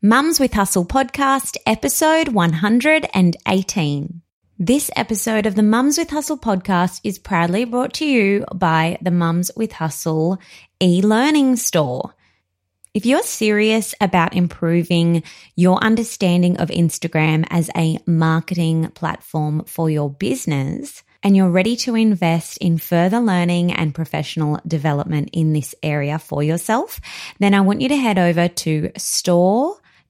Mums with Hustle podcast, episode 118. This episode of the Mums with Hustle podcast is proudly brought to you by the Mums with Hustle e learning store. If you're serious about improving your understanding of Instagram as a marketing platform for your business, and you're ready to invest in further learning and professional development in this area for yourself, then I want you to head over to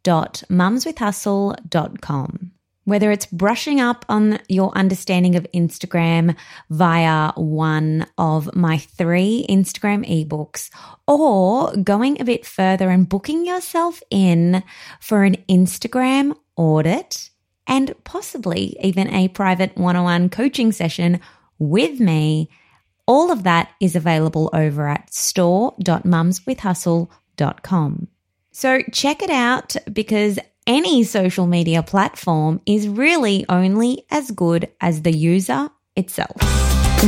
store.mumswithhustle.com. Whether it's brushing up on your understanding of Instagram via one of my three Instagram ebooks, or going a bit further and booking yourself in for an Instagram audit and possibly even a private one on one coaching session with me. All of that is available over at store.mumswithhustle.com. So check it out because any social media platform is really only as good as the user itself.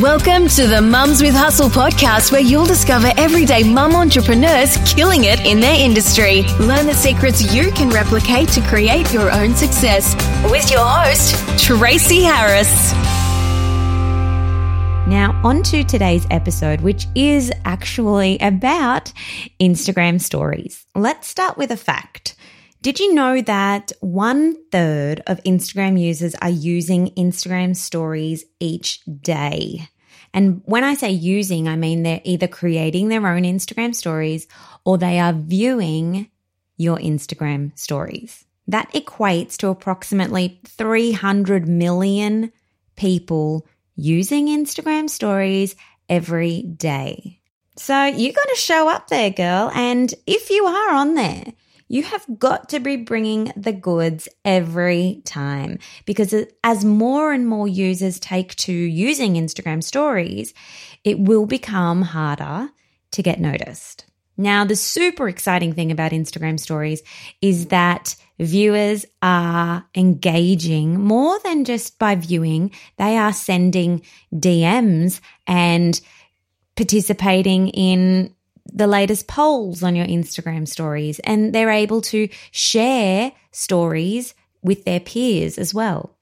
Welcome to the Mums with Hustle podcast, where you'll discover everyday mum entrepreneurs killing it in their industry. Learn the secrets you can replicate to create your own success. With your host, Tracy Harris. Now, on to today's episode, which is actually about Instagram stories. Let's start with a fact. Did you know that one third of Instagram users are using Instagram stories each day? And when I say using, I mean they're either creating their own Instagram stories or they are viewing your Instagram stories. That equates to approximately 300 million people using Instagram stories every day. So you got to show up there, girl. And if you are on there, you have got to be bringing the goods every time because as more and more users take to using Instagram stories, it will become harder to get noticed. Now, the super exciting thing about Instagram stories is that viewers are engaging more than just by viewing, they are sending DMs and participating in the latest polls on your Instagram stories and they're able to share stories with their peers as well.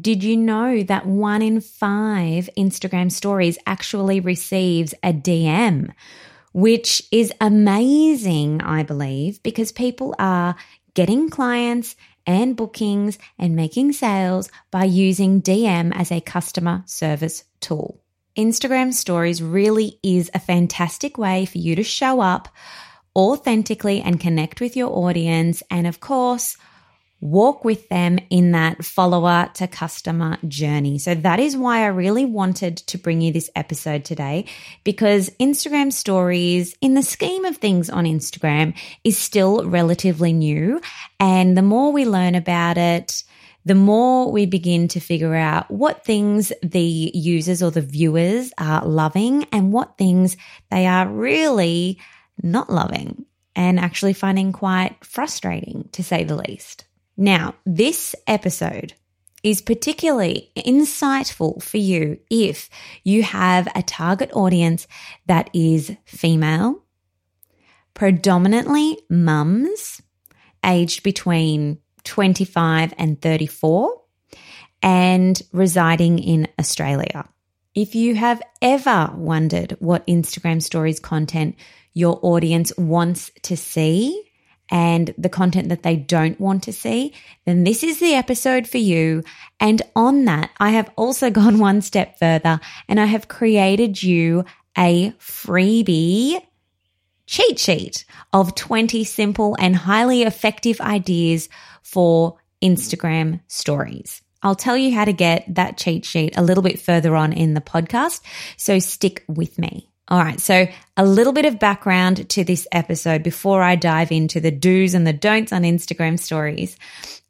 Did you know that one in five Instagram stories actually receives a DM, which is amazing, I believe, because people are getting clients and bookings and making sales by using DM as a customer service tool. Instagram stories really is a fantastic way for you to show up authentically and connect with your audience. And of course, walk with them in that follower to customer journey. So that is why I really wanted to bring you this episode today because Instagram stories in the scheme of things on Instagram is still relatively new. And the more we learn about it, the more we begin to figure out what things the users or the viewers are loving and what things they are really not loving and actually finding quite frustrating to say the least. Now, this episode is particularly insightful for you if you have a target audience that is female, predominantly mums, aged between 25 and 34 and residing in Australia. If you have ever wondered what Instagram stories content your audience wants to see and the content that they don't want to see, then this is the episode for you. And on that, I have also gone one step further and I have created you a freebie cheat sheet of 20 simple and highly effective ideas for Instagram stories. I'll tell you how to get that cheat sheet a little bit further on in the podcast. So stick with me. All right. So a little bit of background to this episode before I dive into the do's and the don'ts on Instagram stories.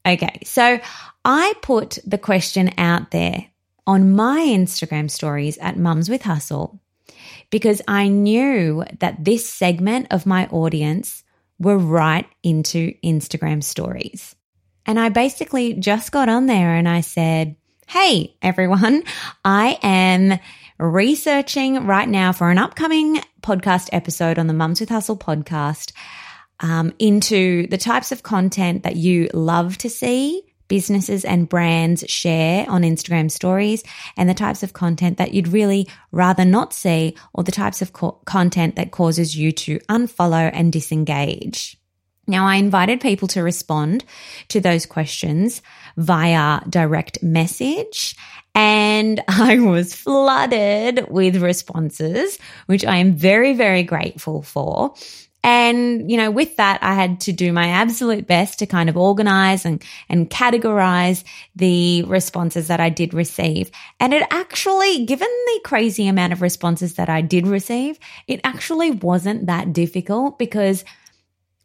Okay. So I put the question out there on my Instagram stories at Mums with Hustle because I knew that this segment of my audience were right into Instagram stories. And I basically just got on there and I said, Hey, everyone, I am researching right now for an upcoming podcast episode on the Mums with Hustle podcast. um, into the types of content that you love to see businesses and brands share on Instagram stories and the types of content that you'd really rather not see or the types of co- content that causes you to unfollow and disengage. Now, I invited people to respond to those questions via direct message and I was flooded with responses, which I am very, very grateful for. And, you know, with that, I had to do my absolute best to kind of organize and, and categorize the responses that I did receive. And it actually, given the crazy amount of responses that I did receive, it actually wasn't that difficult because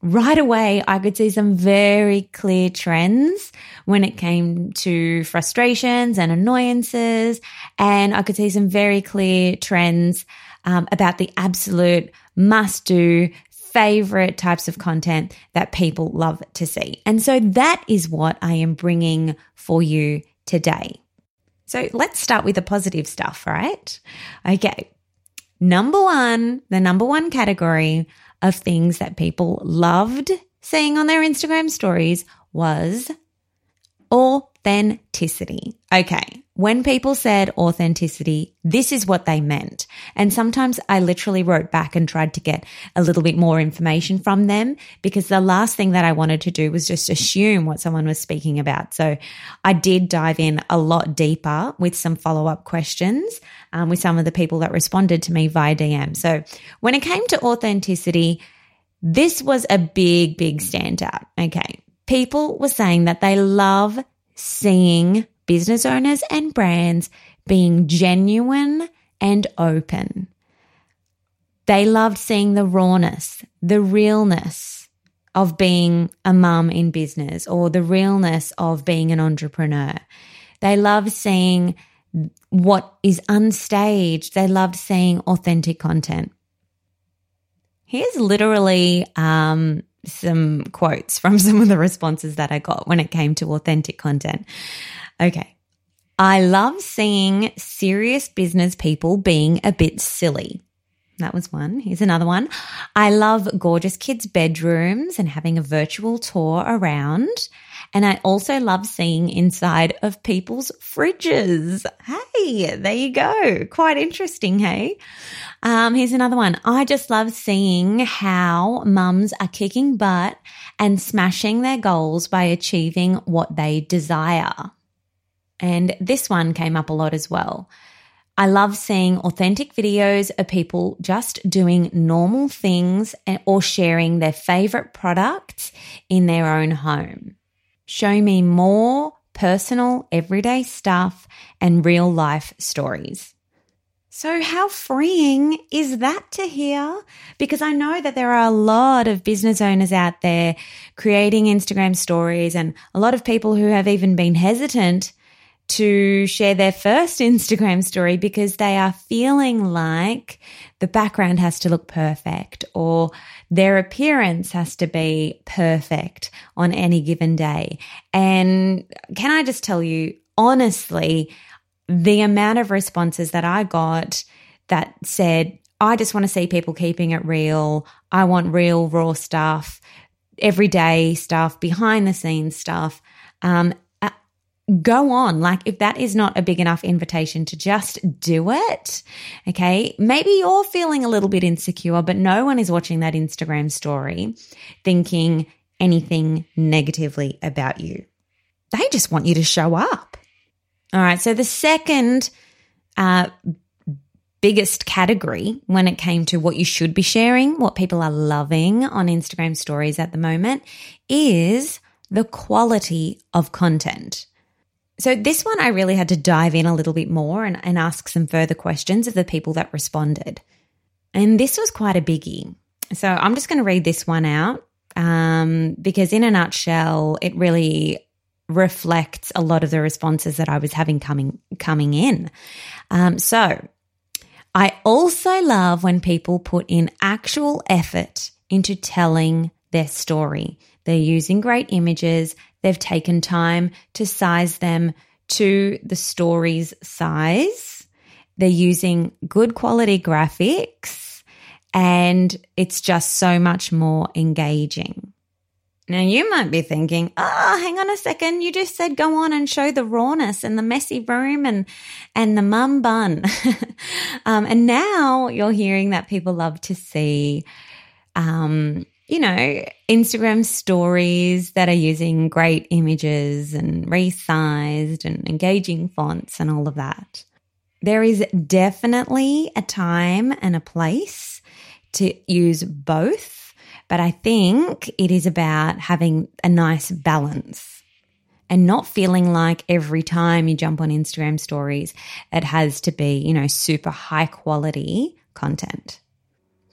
right away I could see some very clear trends when it came to frustrations and annoyances. And I could see some very clear trends um, about the absolute must do favorite types of content that people love to see. And so that is what I am bringing for you today. So let's start with the positive stuff, right? Okay. Number one, the number one category of things that people loved seeing on their Instagram stories was authenticity. Okay. When people said authenticity, this is what they meant. And sometimes I literally wrote back and tried to get a little bit more information from them because the last thing that I wanted to do was just assume what someone was speaking about. So I did dive in a lot deeper with some follow up questions um, with some of the people that responded to me via DM. So when it came to authenticity, this was a big, big standout. Okay. People were saying that they love seeing business owners and brands being genuine and open. They loved seeing the rawness, the realness of being a mum in business or the realness of being an entrepreneur. They loved seeing what is unstaged. They loved seeing authentic content. Here's literally um, some quotes from some of the responses that I got when it came to authentic content. Okay. I love seeing serious business people being a bit silly. That was one. Here's another one. I love gorgeous kids' bedrooms and having a virtual tour around. And I also love seeing inside of people's fridges. Hey, there you go. Quite interesting, hey? Um, here's another one. I just love seeing how mums are kicking butt and smashing their goals by achieving what they desire. And this one came up a lot as well. I love seeing authentic videos of people just doing normal things or sharing their favorite products in their own home. Show me more personal, everyday stuff and real life stories. So, how freeing is that to hear? Because I know that there are a lot of business owners out there creating Instagram stories and a lot of people who have even been hesitant to share their first Instagram story because they are feeling like the background has to look perfect or their appearance has to be perfect on any given day. And can I just tell you, honestly, the amount of responses that I got that said, I just want to see people keeping it real. I want real, raw stuff, everyday stuff, behind the scenes stuff. Um, go on. Like, if that is not a big enough invitation to just do it, okay, maybe you're feeling a little bit insecure, but no one is watching that Instagram story thinking anything negatively about you. They just want you to show up. All right. So the second, uh, biggest category when it came to what you should be sharing, what people are loving on Instagram stories at the moment is the quality of content. So, this one I really had to dive in a little bit more and, and ask some further questions of the people that responded. And this was quite a biggie. So, I'm just going to read this one out um, because, in a nutshell, it really reflects a lot of the responses that I was having coming coming in. Um, so, I also love when people put in actual effort into telling their story. They're using great images. They've taken time to size them to the story's size. They're using good quality graphics and it's just so much more engaging. Now you might be thinking, oh, hang on a second. You just said go on and show the rawness and the messy room and, and the mum bun. um, and now you're hearing that people love to see, um, you know, Instagram stories that are using great images and resized and engaging fonts and all of that. There is definitely a time and a place to use both, but I think it is about having a nice balance and not feeling like every time you jump on Instagram stories, it has to be, you know, super high quality content.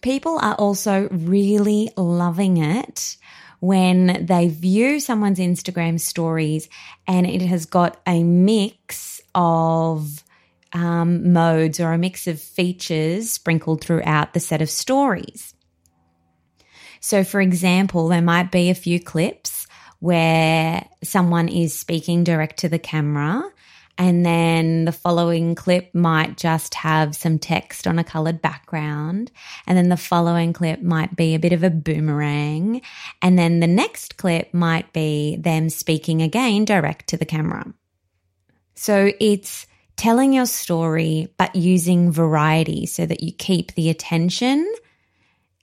People are also really loving it when they view someone's Instagram stories and it has got a mix of um, modes or a mix of features sprinkled throughout the set of stories. So, for example, there might be a few clips where someone is speaking direct to the camera, and then the following clip might just have some text on a colored background. And then the following clip might be a bit of a boomerang. And then the next clip might be them speaking again direct to the camera. So it's telling your story, but using variety so that you keep the attention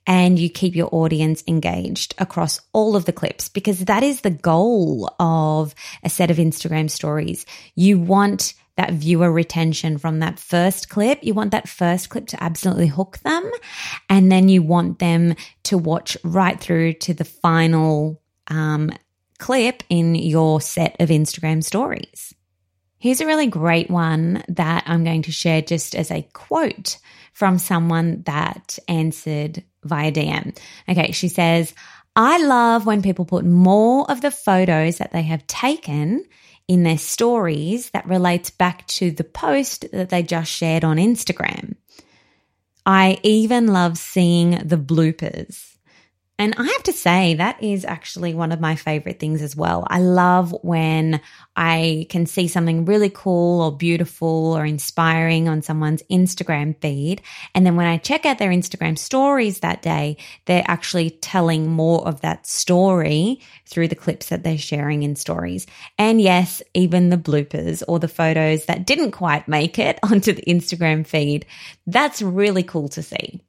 and you keep your audience engaged across all of the clips because that is the goal of a set of Instagram stories. You want that viewer retention from that first clip. You want that first clip to absolutely hook them. And then you want them to watch right through to the final um, clip in your set of Instagram stories. Here's a really great one that I'm going to share just as a quote from someone that answered via DM. Okay, she says, I love when people put more of the photos that they have taken in their stories that relates back to the post that they just shared on Instagram. I even love seeing the bloopers. And I have to say, that is actually one of my favorite things as well. I love when I can see something really cool or beautiful or inspiring on someone's Instagram feed. And then when I check out their Instagram stories that day, they're actually telling more of that story through the clips that they're sharing in stories. And yes, even the bloopers or the photos that didn't quite make it onto the Instagram feed. That's really cool to see.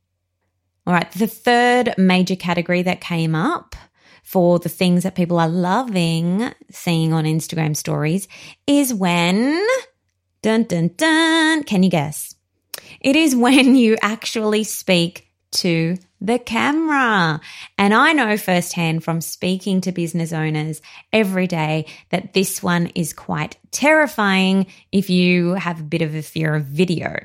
All right. The third major category that came up for the things that people are loving seeing on Instagram stories is when, dun, dun, dun, can you guess? It is when you actually speak to the camera. And I know firsthand from speaking to business owners every day that this one is quite terrifying if you have a bit of a fear of video.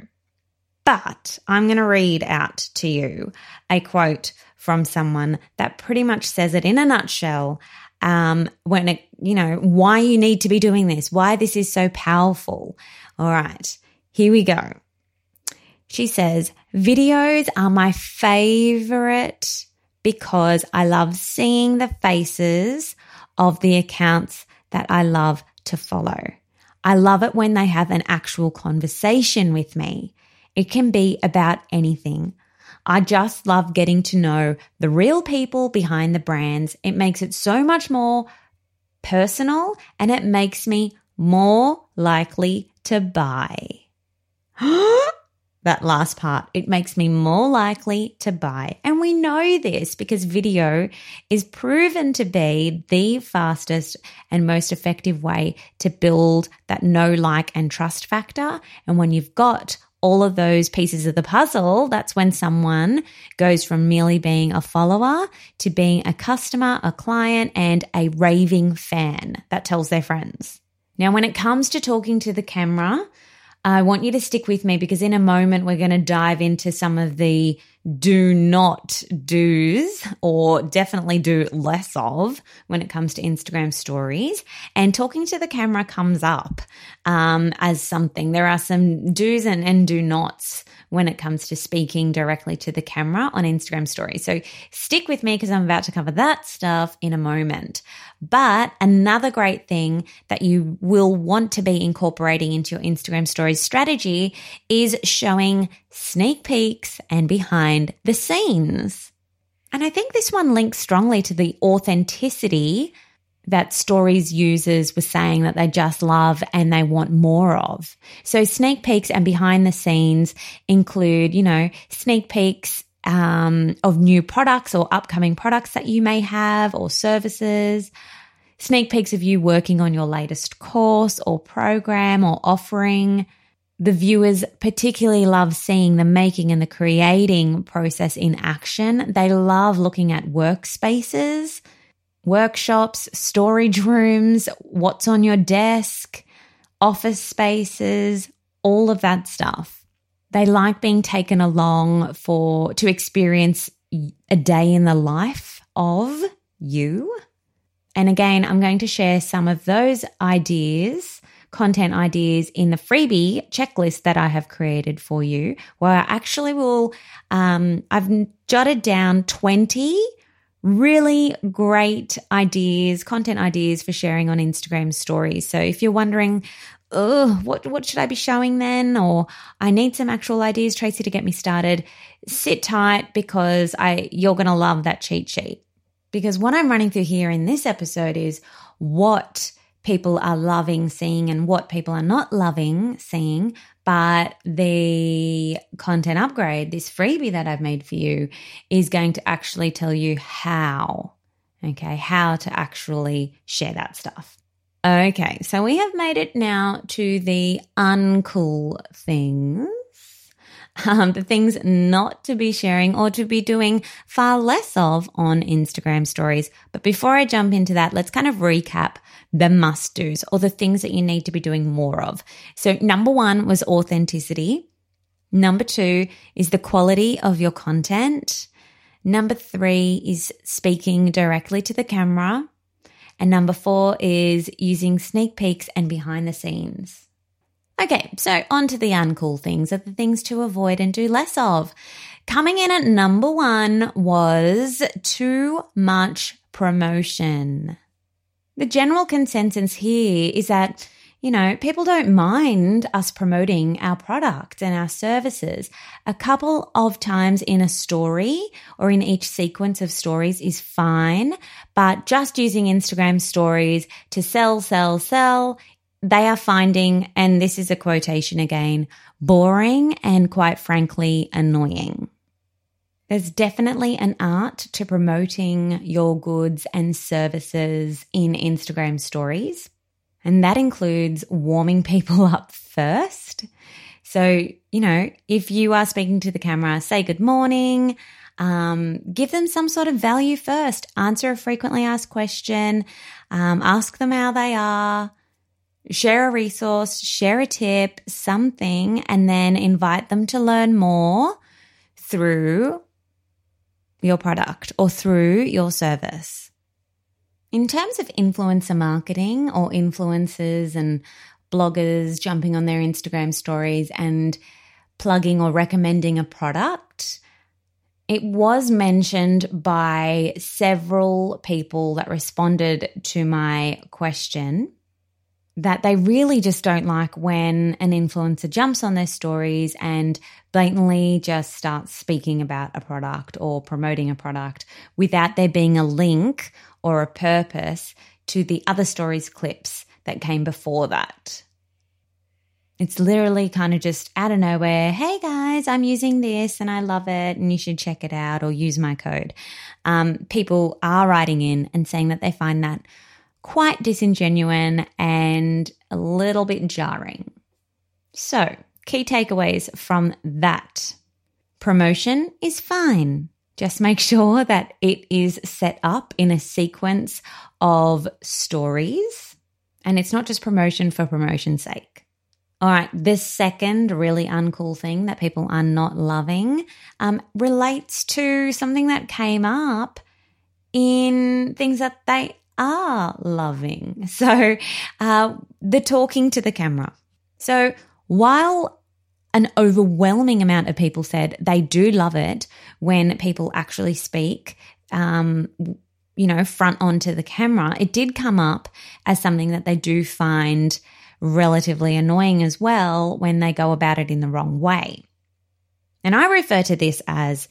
But I'm going to read out to you a quote from someone that pretty much says it in a nutshell. Um, when it, you know, why you need to be doing this, why this is so powerful. All right, here we go. She says, videos are my favorite because I love seeing the faces of the accounts that I love to follow. I love it when they have an actual conversation with me. It can be about anything. I just love getting to know the real people behind the brands. It makes it so much more personal and it makes me more likely to buy. that last part, it makes me more likely to buy. And we know this because video is proven to be the fastest and most effective way to build that know, like, and trust factor. And when you've got all of those pieces of the puzzle, that's when someone goes from merely being a follower to being a customer, a client, and a raving fan that tells their friends. Now, when it comes to talking to the camera, I want you to stick with me because in a moment we're going to dive into some of the do not do's or definitely do less of when it comes to Instagram stories. And talking to the camera comes up um, as something. There are some do's and, and do nots when it comes to speaking directly to the camera on Instagram stories. So stick with me because I'm about to cover that stuff in a moment. But another great thing that you will want to be incorporating into your Instagram stories strategy is showing sneak peeks and behind the scenes. And I think this one links strongly to the authenticity that stories users were saying that they just love and they want more of. So sneak peeks and behind the scenes include, you know, sneak peeks um, of new products or upcoming products that you may have or services, sneak peeks of you working on your latest course or program or offering. The viewers particularly love seeing the making and the creating process in action. They love looking at workspaces workshops, storage rooms, what's on your desk, office spaces, all of that stuff. They like being taken along for to experience a day in the life of you. And again, I'm going to share some of those ideas, content ideas in the freebie checklist that I have created for you, where I actually will, um, I've jotted down 20 really great ideas, content ideas for sharing on Instagram stories. So if you're wondering, oh, what, what should I be showing then? Or I need some actual ideas, Tracy, to get me started. Sit tight because I, you're going to love that cheat sheet. Because what I'm running through here in this episode is what people are loving seeing and what people are not loving seeing. But the content upgrade, this freebie that I've made for you, is going to actually tell you how, okay, how to actually share that stuff. Okay, so we have made it now to the uncool things um, the things not to be sharing or to be doing far less of on Instagram stories. But before I jump into that, let's kind of recap the must do's or the things that you need to be doing more of. So number one was authenticity. Number two is the quality of your content. Number three is speaking directly to the camera. And number four is using sneak peeks and behind the scenes. Okay, so on to the uncool things, are the things to avoid and do less of. Coming in at number one was too much promotion. The general consensus here is that, you know, people don't mind us promoting our product and our services. A couple of times in a story or in each sequence of stories is fine, but just using Instagram stories to sell, sell, sell they are finding, and this is a quotation again, boring and quite frankly annoying. There's definitely an art to promoting your goods and services in Instagram stories. And that includes warming people up first. So, you know, if you are speaking to the camera, say good morning, um, give them some sort of value first. Answer a frequently asked question, um, ask them how they are, share a resource, share a tip, something, and then invite them to learn more through your product or through your service. In terms of influencer marketing or influencers and bloggers jumping on their Instagram stories and plugging or recommending a product, it was mentioned by several people that responded to my question that they really just don't like when an influencer jumps on their stories and blatantly just starts speaking about a product or promoting a product without there being a link or a purpose to the other stories clips that came before that. It's literally kind of just out of nowhere. Hey guys, I'm using this and I love it and you should check it out or use my code. Um, people are writing in and saying that they find that quite disingenuous and a little bit jarring. So, key takeaways from that promotion is fine. Just make sure that it is set up in a sequence of stories and it's not just promotion for promotion's sake. All right, this second really uncool thing that people are not loving um, relates to something that came up in things that they are loving. So, uh, the talking to the camera. So, while an overwhelming amount of people said they do love it when people actually speak, um, you know, front onto the camera, it did come up as something that they do find relatively annoying as well when they go about it in the wrong way. And I refer to this as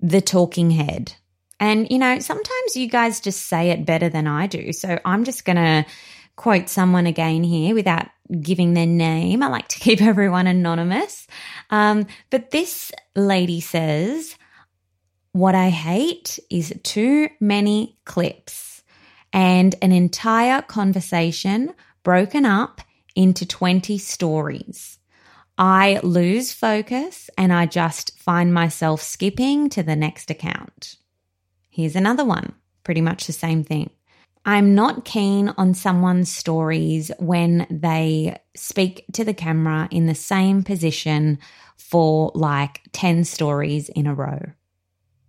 the talking head. And, you know, sometimes you guys just say it better than I do. So I'm just going to quote someone again here without giving their name. I like to keep everyone anonymous. Um, but this lady says, What I hate is too many clips and an entire conversation broken up into 20 stories. I lose focus and I just find myself skipping to the next account. Here's another one, pretty much the same thing. I'm not keen on someone's stories when they speak to the camera in the same position for like 10 stories in a row.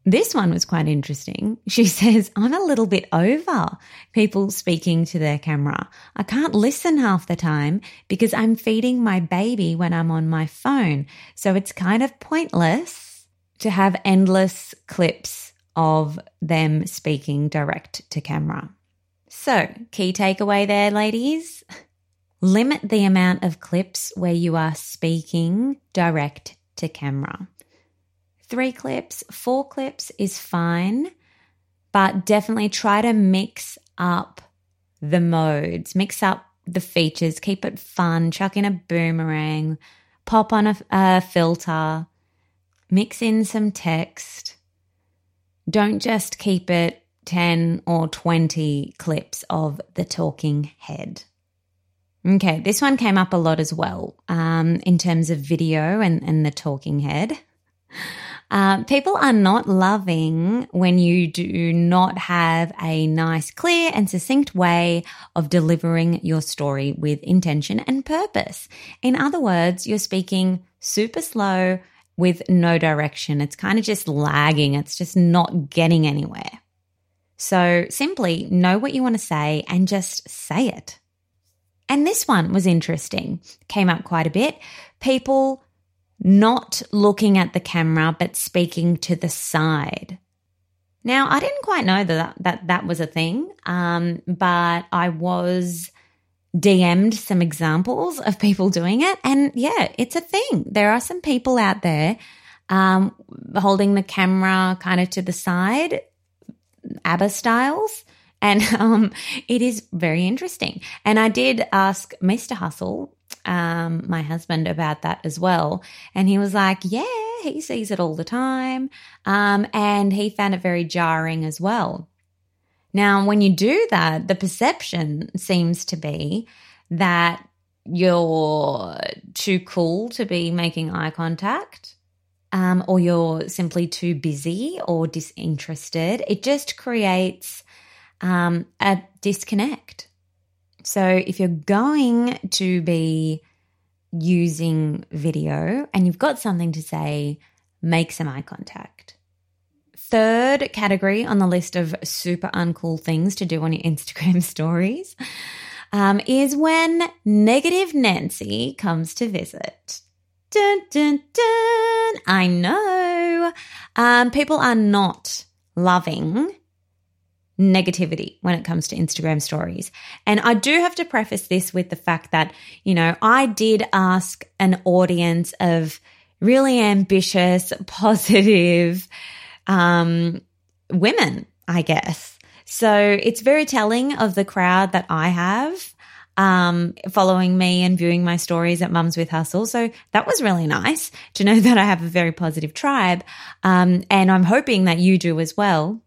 This one was quite interesting. She says, I'm a little bit over people speaking to their camera. I can't listen half the time because I'm feeding my baby when I'm on my phone. So it's kind of pointless to have endless clips of them speaking direct to camera. So, key takeaway there, ladies limit the amount of clips where you are speaking direct to camera three clips, four clips is fine, but definitely try to mix up the modes, mix up the features, keep it fun, chuck in a boomerang, pop on a, a filter, mix in some text. Don't just keep it 10 or 20 clips of the talking head. Okay, this one came up a lot as well um, in terms of video and, and the talking head. Uh, people are not loving when you do not have a nice, clear, and succinct way of delivering your story with intention and purpose. In other words, you're speaking super slow with no direction. It's kind of just lagging, it's just not getting anywhere. So simply know what you want to say and just say it. And this one was interesting, came up quite a bit. People not looking at the camera but speaking to the side. Now, I didn't quite know that that, that was a thing, um, but I was DM'd some examples of people doing it. And yeah, it's a thing. There are some people out there um, holding the camera kind of to the side, ABBA styles. And um, it is very interesting. And I did ask Mr. Hustle um, my husband about that as well. And he was like, yeah, he sees it all the time. Um, and he found it very jarring as well. Now, when you do that, the perception seems to be that you're too cool to be making eye contact. Um, or you're simply too busy or disinterested. It just creates um, a disconnect. So if you're going to be using video and you've got something to say, make some eye contact. Third category on the list of super uncool things to do on your Instagram stories um, is when negative Nancy comes to visit. Dun, dun, dun. I know. Um, people are not loving negativity when it comes to Instagram stories. And I do have to preface this with the fact that, you know, I did ask an audience of really ambitious, positive um, women, I guess. So it's very telling of the crowd that I have um, following me and viewing my stories at Mums with Hustle. So that was really nice to know that I have a very positive tribe. Um, and I'm hoping that you do as well.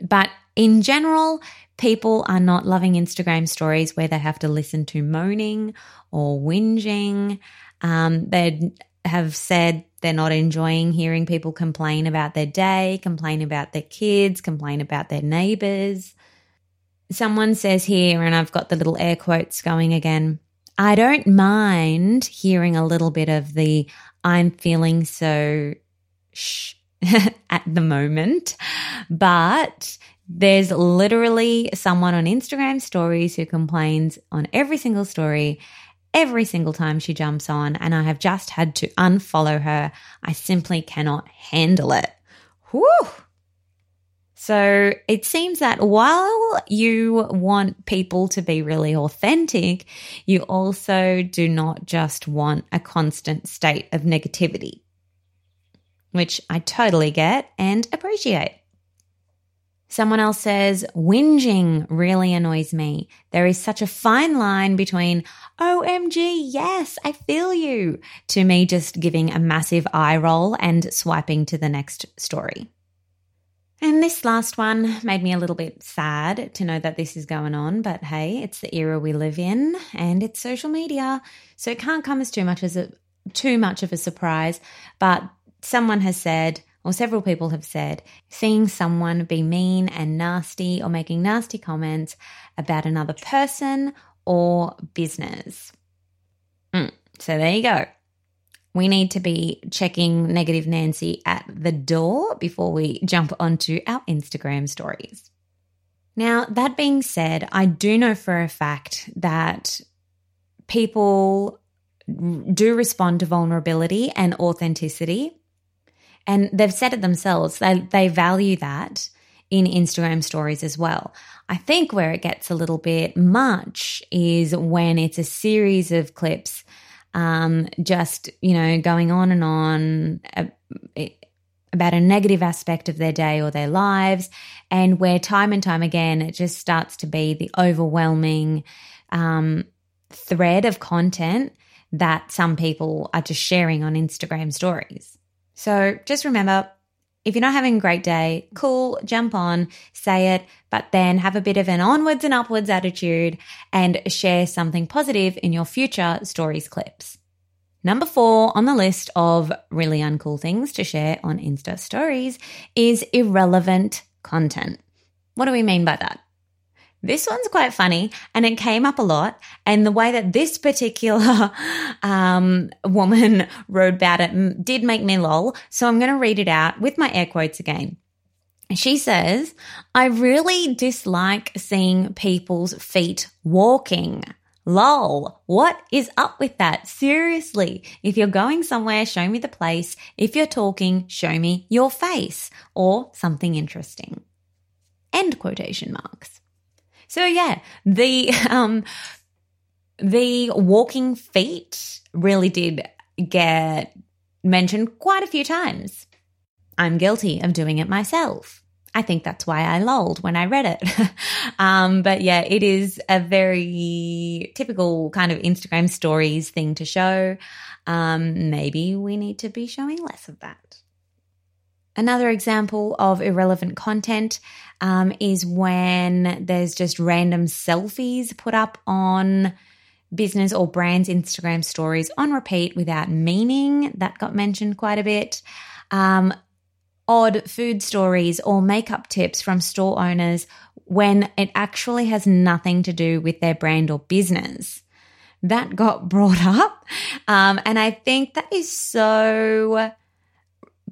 But in general, people are not loving Instagram stories where they have to listen to moaning or whinging. Um, they have said they're not enjoying hearing people complain about their day, complain about their kids, complain about their neighbors. Someone says here, and I've got the little air quotes going again I don't mind hearing a little bit of the I'm feeling so shh at the moment, but there's literally someone on Instagram stories who complains on every single story every single time she jumps on, and I have just had to unfollow her. I simply cannot handle it. Whew. So it seems that while you want people to be really authentic, you also do not just want a constant state of negativity. which I totally get and appreciate. Someone else says, whinging really annoys me. There is such a fine line between, OMG, yes, I feel you, to me just giving a massive eye roll and swiping to the next story. And this last one made me a little bit sad to know that this is going on, but hey, it's the era we live in and it's social media. So it can't come as too much as a too much of a surprise, but someone has said or several people have said, seeing someone be mean and nasty or making nasty comments about another person or business. Mm, so there you go. We need to be checking Negative Nancy at the door before we jump onto our Instagram stories. Now, that being said, I do know for a fact that people do respond to vulnerability and authenticity and they've said it themselves. They, they value that in Instagram stories as well. I think where it gets a little bit much is when it's a series of clips, um, just, you know, going on and on about a negative aspect of their day or their lives, and where time and time again it just starts to be the overwhelming um, thread of content that some people are just sharing on Instagram stories. So just remember if you're not having a great day, cool, jump on, say it, but then have a bit of an onwards and upwards attitude and share something positive in your future stories clips. Number four on the list of really uncool things to share on Insta stories is irrelevant content. What do we mean by that? This one's quite funny and it came up a lot. And the way that this particular um, woman wrote about it did make me lol. So I'm going to read it out with my air quotes again. She says, I really dislike seeing people's feet walking. Lol, what is up with that? Seriously, if you're going somewhere, show me the place. If you're talking, show me your face or something interesting. End quotation marks. So yeah, the um the walking feet really did get mentioned quite a few times. I'm guilty of doing it myself. I think that's why I lolled when I read it. um, but yeah, it is a very typical kind of Instagram stories thing to show. Um, maybe we need to be showing less of that. Another example of irrelevant content um, is when there's just random selfies put up on business or brands Instagram stories on repeat without meaning. That got mentioned quite a bit. Um, odd food stories or makeup tips from store owners when it actually has nothing to do with their brand or business. That got brought up. Um, and I think that is so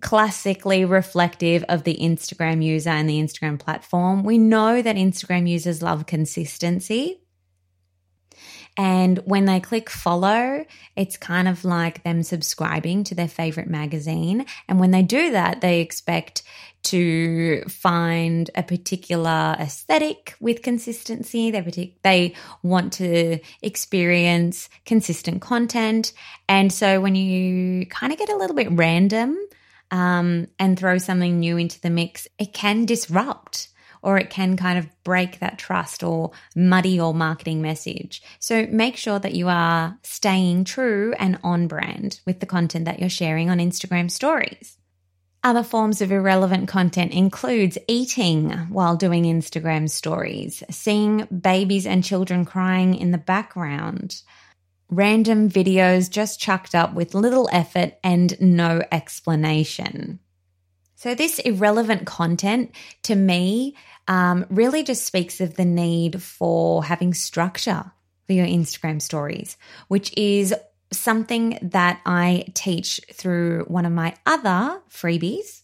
classically reflective of the Instagram user and the Instagram platform. We know that Instagram users love consistency. And when they click follow, it's kind of like them subscribing to their favorite magazine. And when they do that, they expect to find a particular aesthetic with consistency. They, partic- they want to experience consistent content. And so when you kind of get a little bit random um, and throw something new into the mix, it can disrupt or it can kind of break that trust or muddy your marketing message. So make sure that you are staying true and on brand with the content that you're sharing on Instagram stories. Other forms of irrelevant content includes eating while doing Instagram stories, seeing babies and children crying in the background, random videos just chucked up with little effort and no explanation. So, this irrelevant content to me um, really just speaks of the need for having structure for your Instagram stories, which is something that I teach through one of my other freebies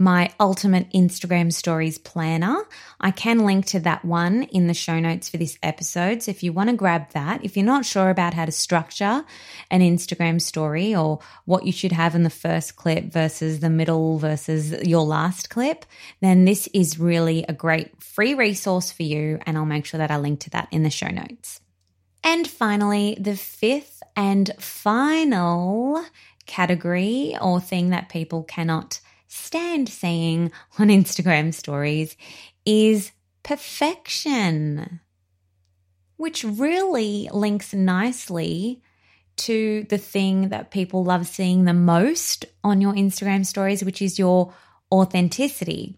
my ultimate Instagram stories planner. I can link to that one in the show notes for this episode. So if you want to grab that, if you're not sure about how to structure an Instagram story or what you should have in the first clip versus the middle versus your last clip, then this is really a great free resource for you. And I'll make sure that I link to that in the show notes. And finally, the fifth and final category or thing that people cannot stand seeing on Instagram stories is perfection, which really links nicely to the thing that people love seeing the most on your Instagram stories, which is your authenticity.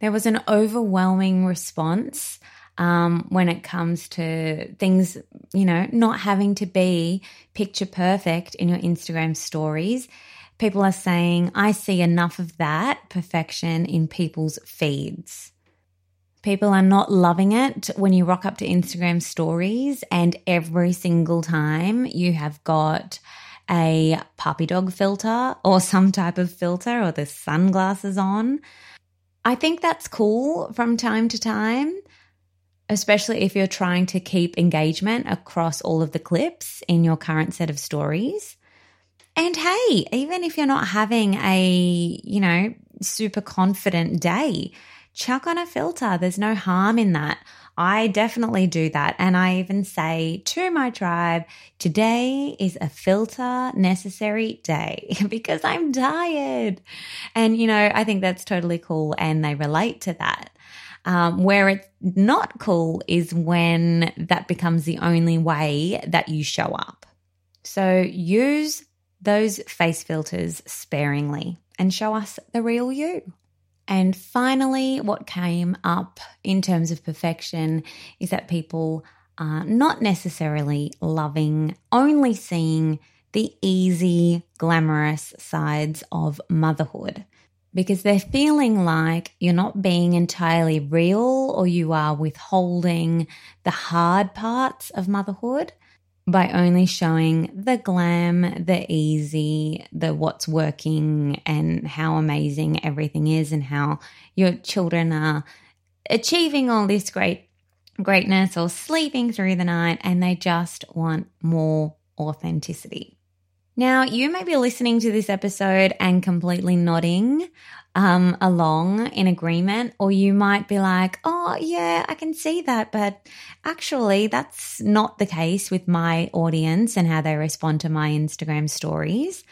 There was an overwhelming response um, when it comes to things, you know, not having to be picture perfect in your Instagram stories. People are saying, I see enough of that perfection in people's feeds. People are not loving it when you rock up to Instagram stories and every single time you have got a puppy dog filter or some type of filter or the sunglasses on. I think that's cool from time to time, especially if you're trying to keep engagement across all of the clips in your current set of stories. And hey, even if you're not having a, you know, super confident day, chuck on a filter. There's no harm in that. I definitely do that. And I even say to my tribe, today is a filter necessary day because I'm tired. And, you know, I think that's totally cool and they relate to that. Um, where it's not cool is when that becomes the only way that you show up. So use those face filters sparingly and show us the real you. And finally, what came up in terms of perfection is that people are not necessarily loving only seeing the easy, glamorous sides of motherhood because they're feeling like you're not being entirely real or you are withholding the hard parts of motherhood by only showing the glam, the easy, the what's working, and how amazing everything is, and how your children are achieving all this great greatness or sleeping through the night, and they just want more authenticity. Now, you may be listening to this episode and completely nodding um, along in agreement, or you might be like, oh, yeah, I can see that. But actually, that's not the case with my audience and how they respond to my Instagram stories.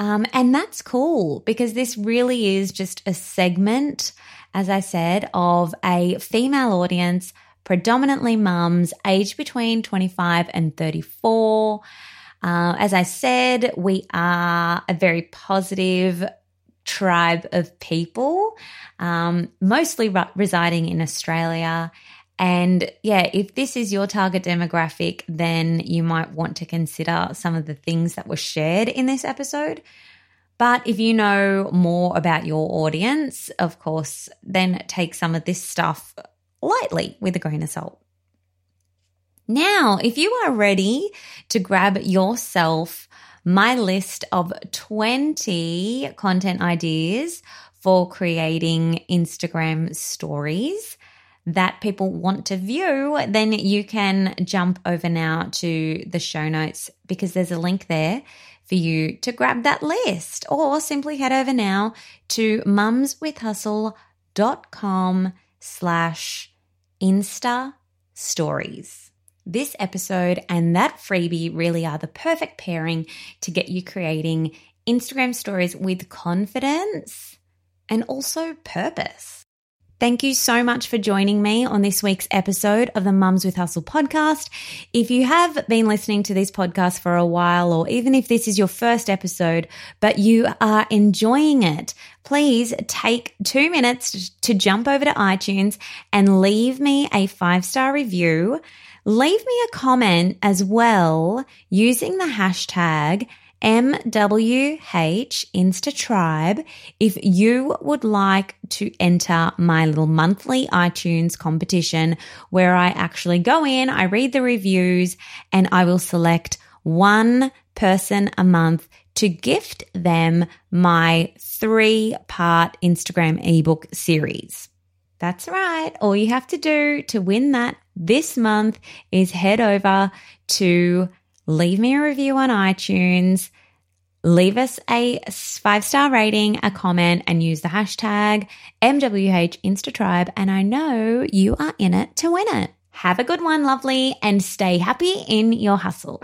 Um, and that's cool because this really is just a segment, as I said, of a female audience, predominantly mums aged between 25 and 34. Uh, as I said, we are a very positive, tribe of people, um, mostly re- residing in Australia. And yeah, if this is your target demographic, then you might want to consider some of the things that were shared in this episode. But if you know more about your audience, of course, then take some of this stuff lightly with a grain of salt. Now, if you are ready to grab yourself my list of 20 content ideas for creating Instagram stories that people want to view, then you can jump over now to the show notes because there's a link there for you to grab that list or simply head over now to mumswithhustle.com slash insta stories. This episode and that freebie really are the perfect pairing to get you creating Instagram stories with confidence and also purpose. Thank you so much for joining me on this week's episode of the Mums with Hustle podcast. If you have been listening to this podcast for a while, or even if this is your first episode, but you are enjoying it, please take two minutes to jump over to iTunes and leave me a five star review Leave me a comment as well using the hashtag MWH if you would like to enter my little monthly iTunes competition where I actually go in, I read the reviews, and I will select one person a month to gift them my three part Instagram ebook series. That's right. All you have to do to win that this month is head over to leave me a review on iTunes, leave us a five star rating, a comment, and use the hashtag MWH InstaTribe. And I know you are in it to win it. Have a good one, lovely, and stay happy in your hustle.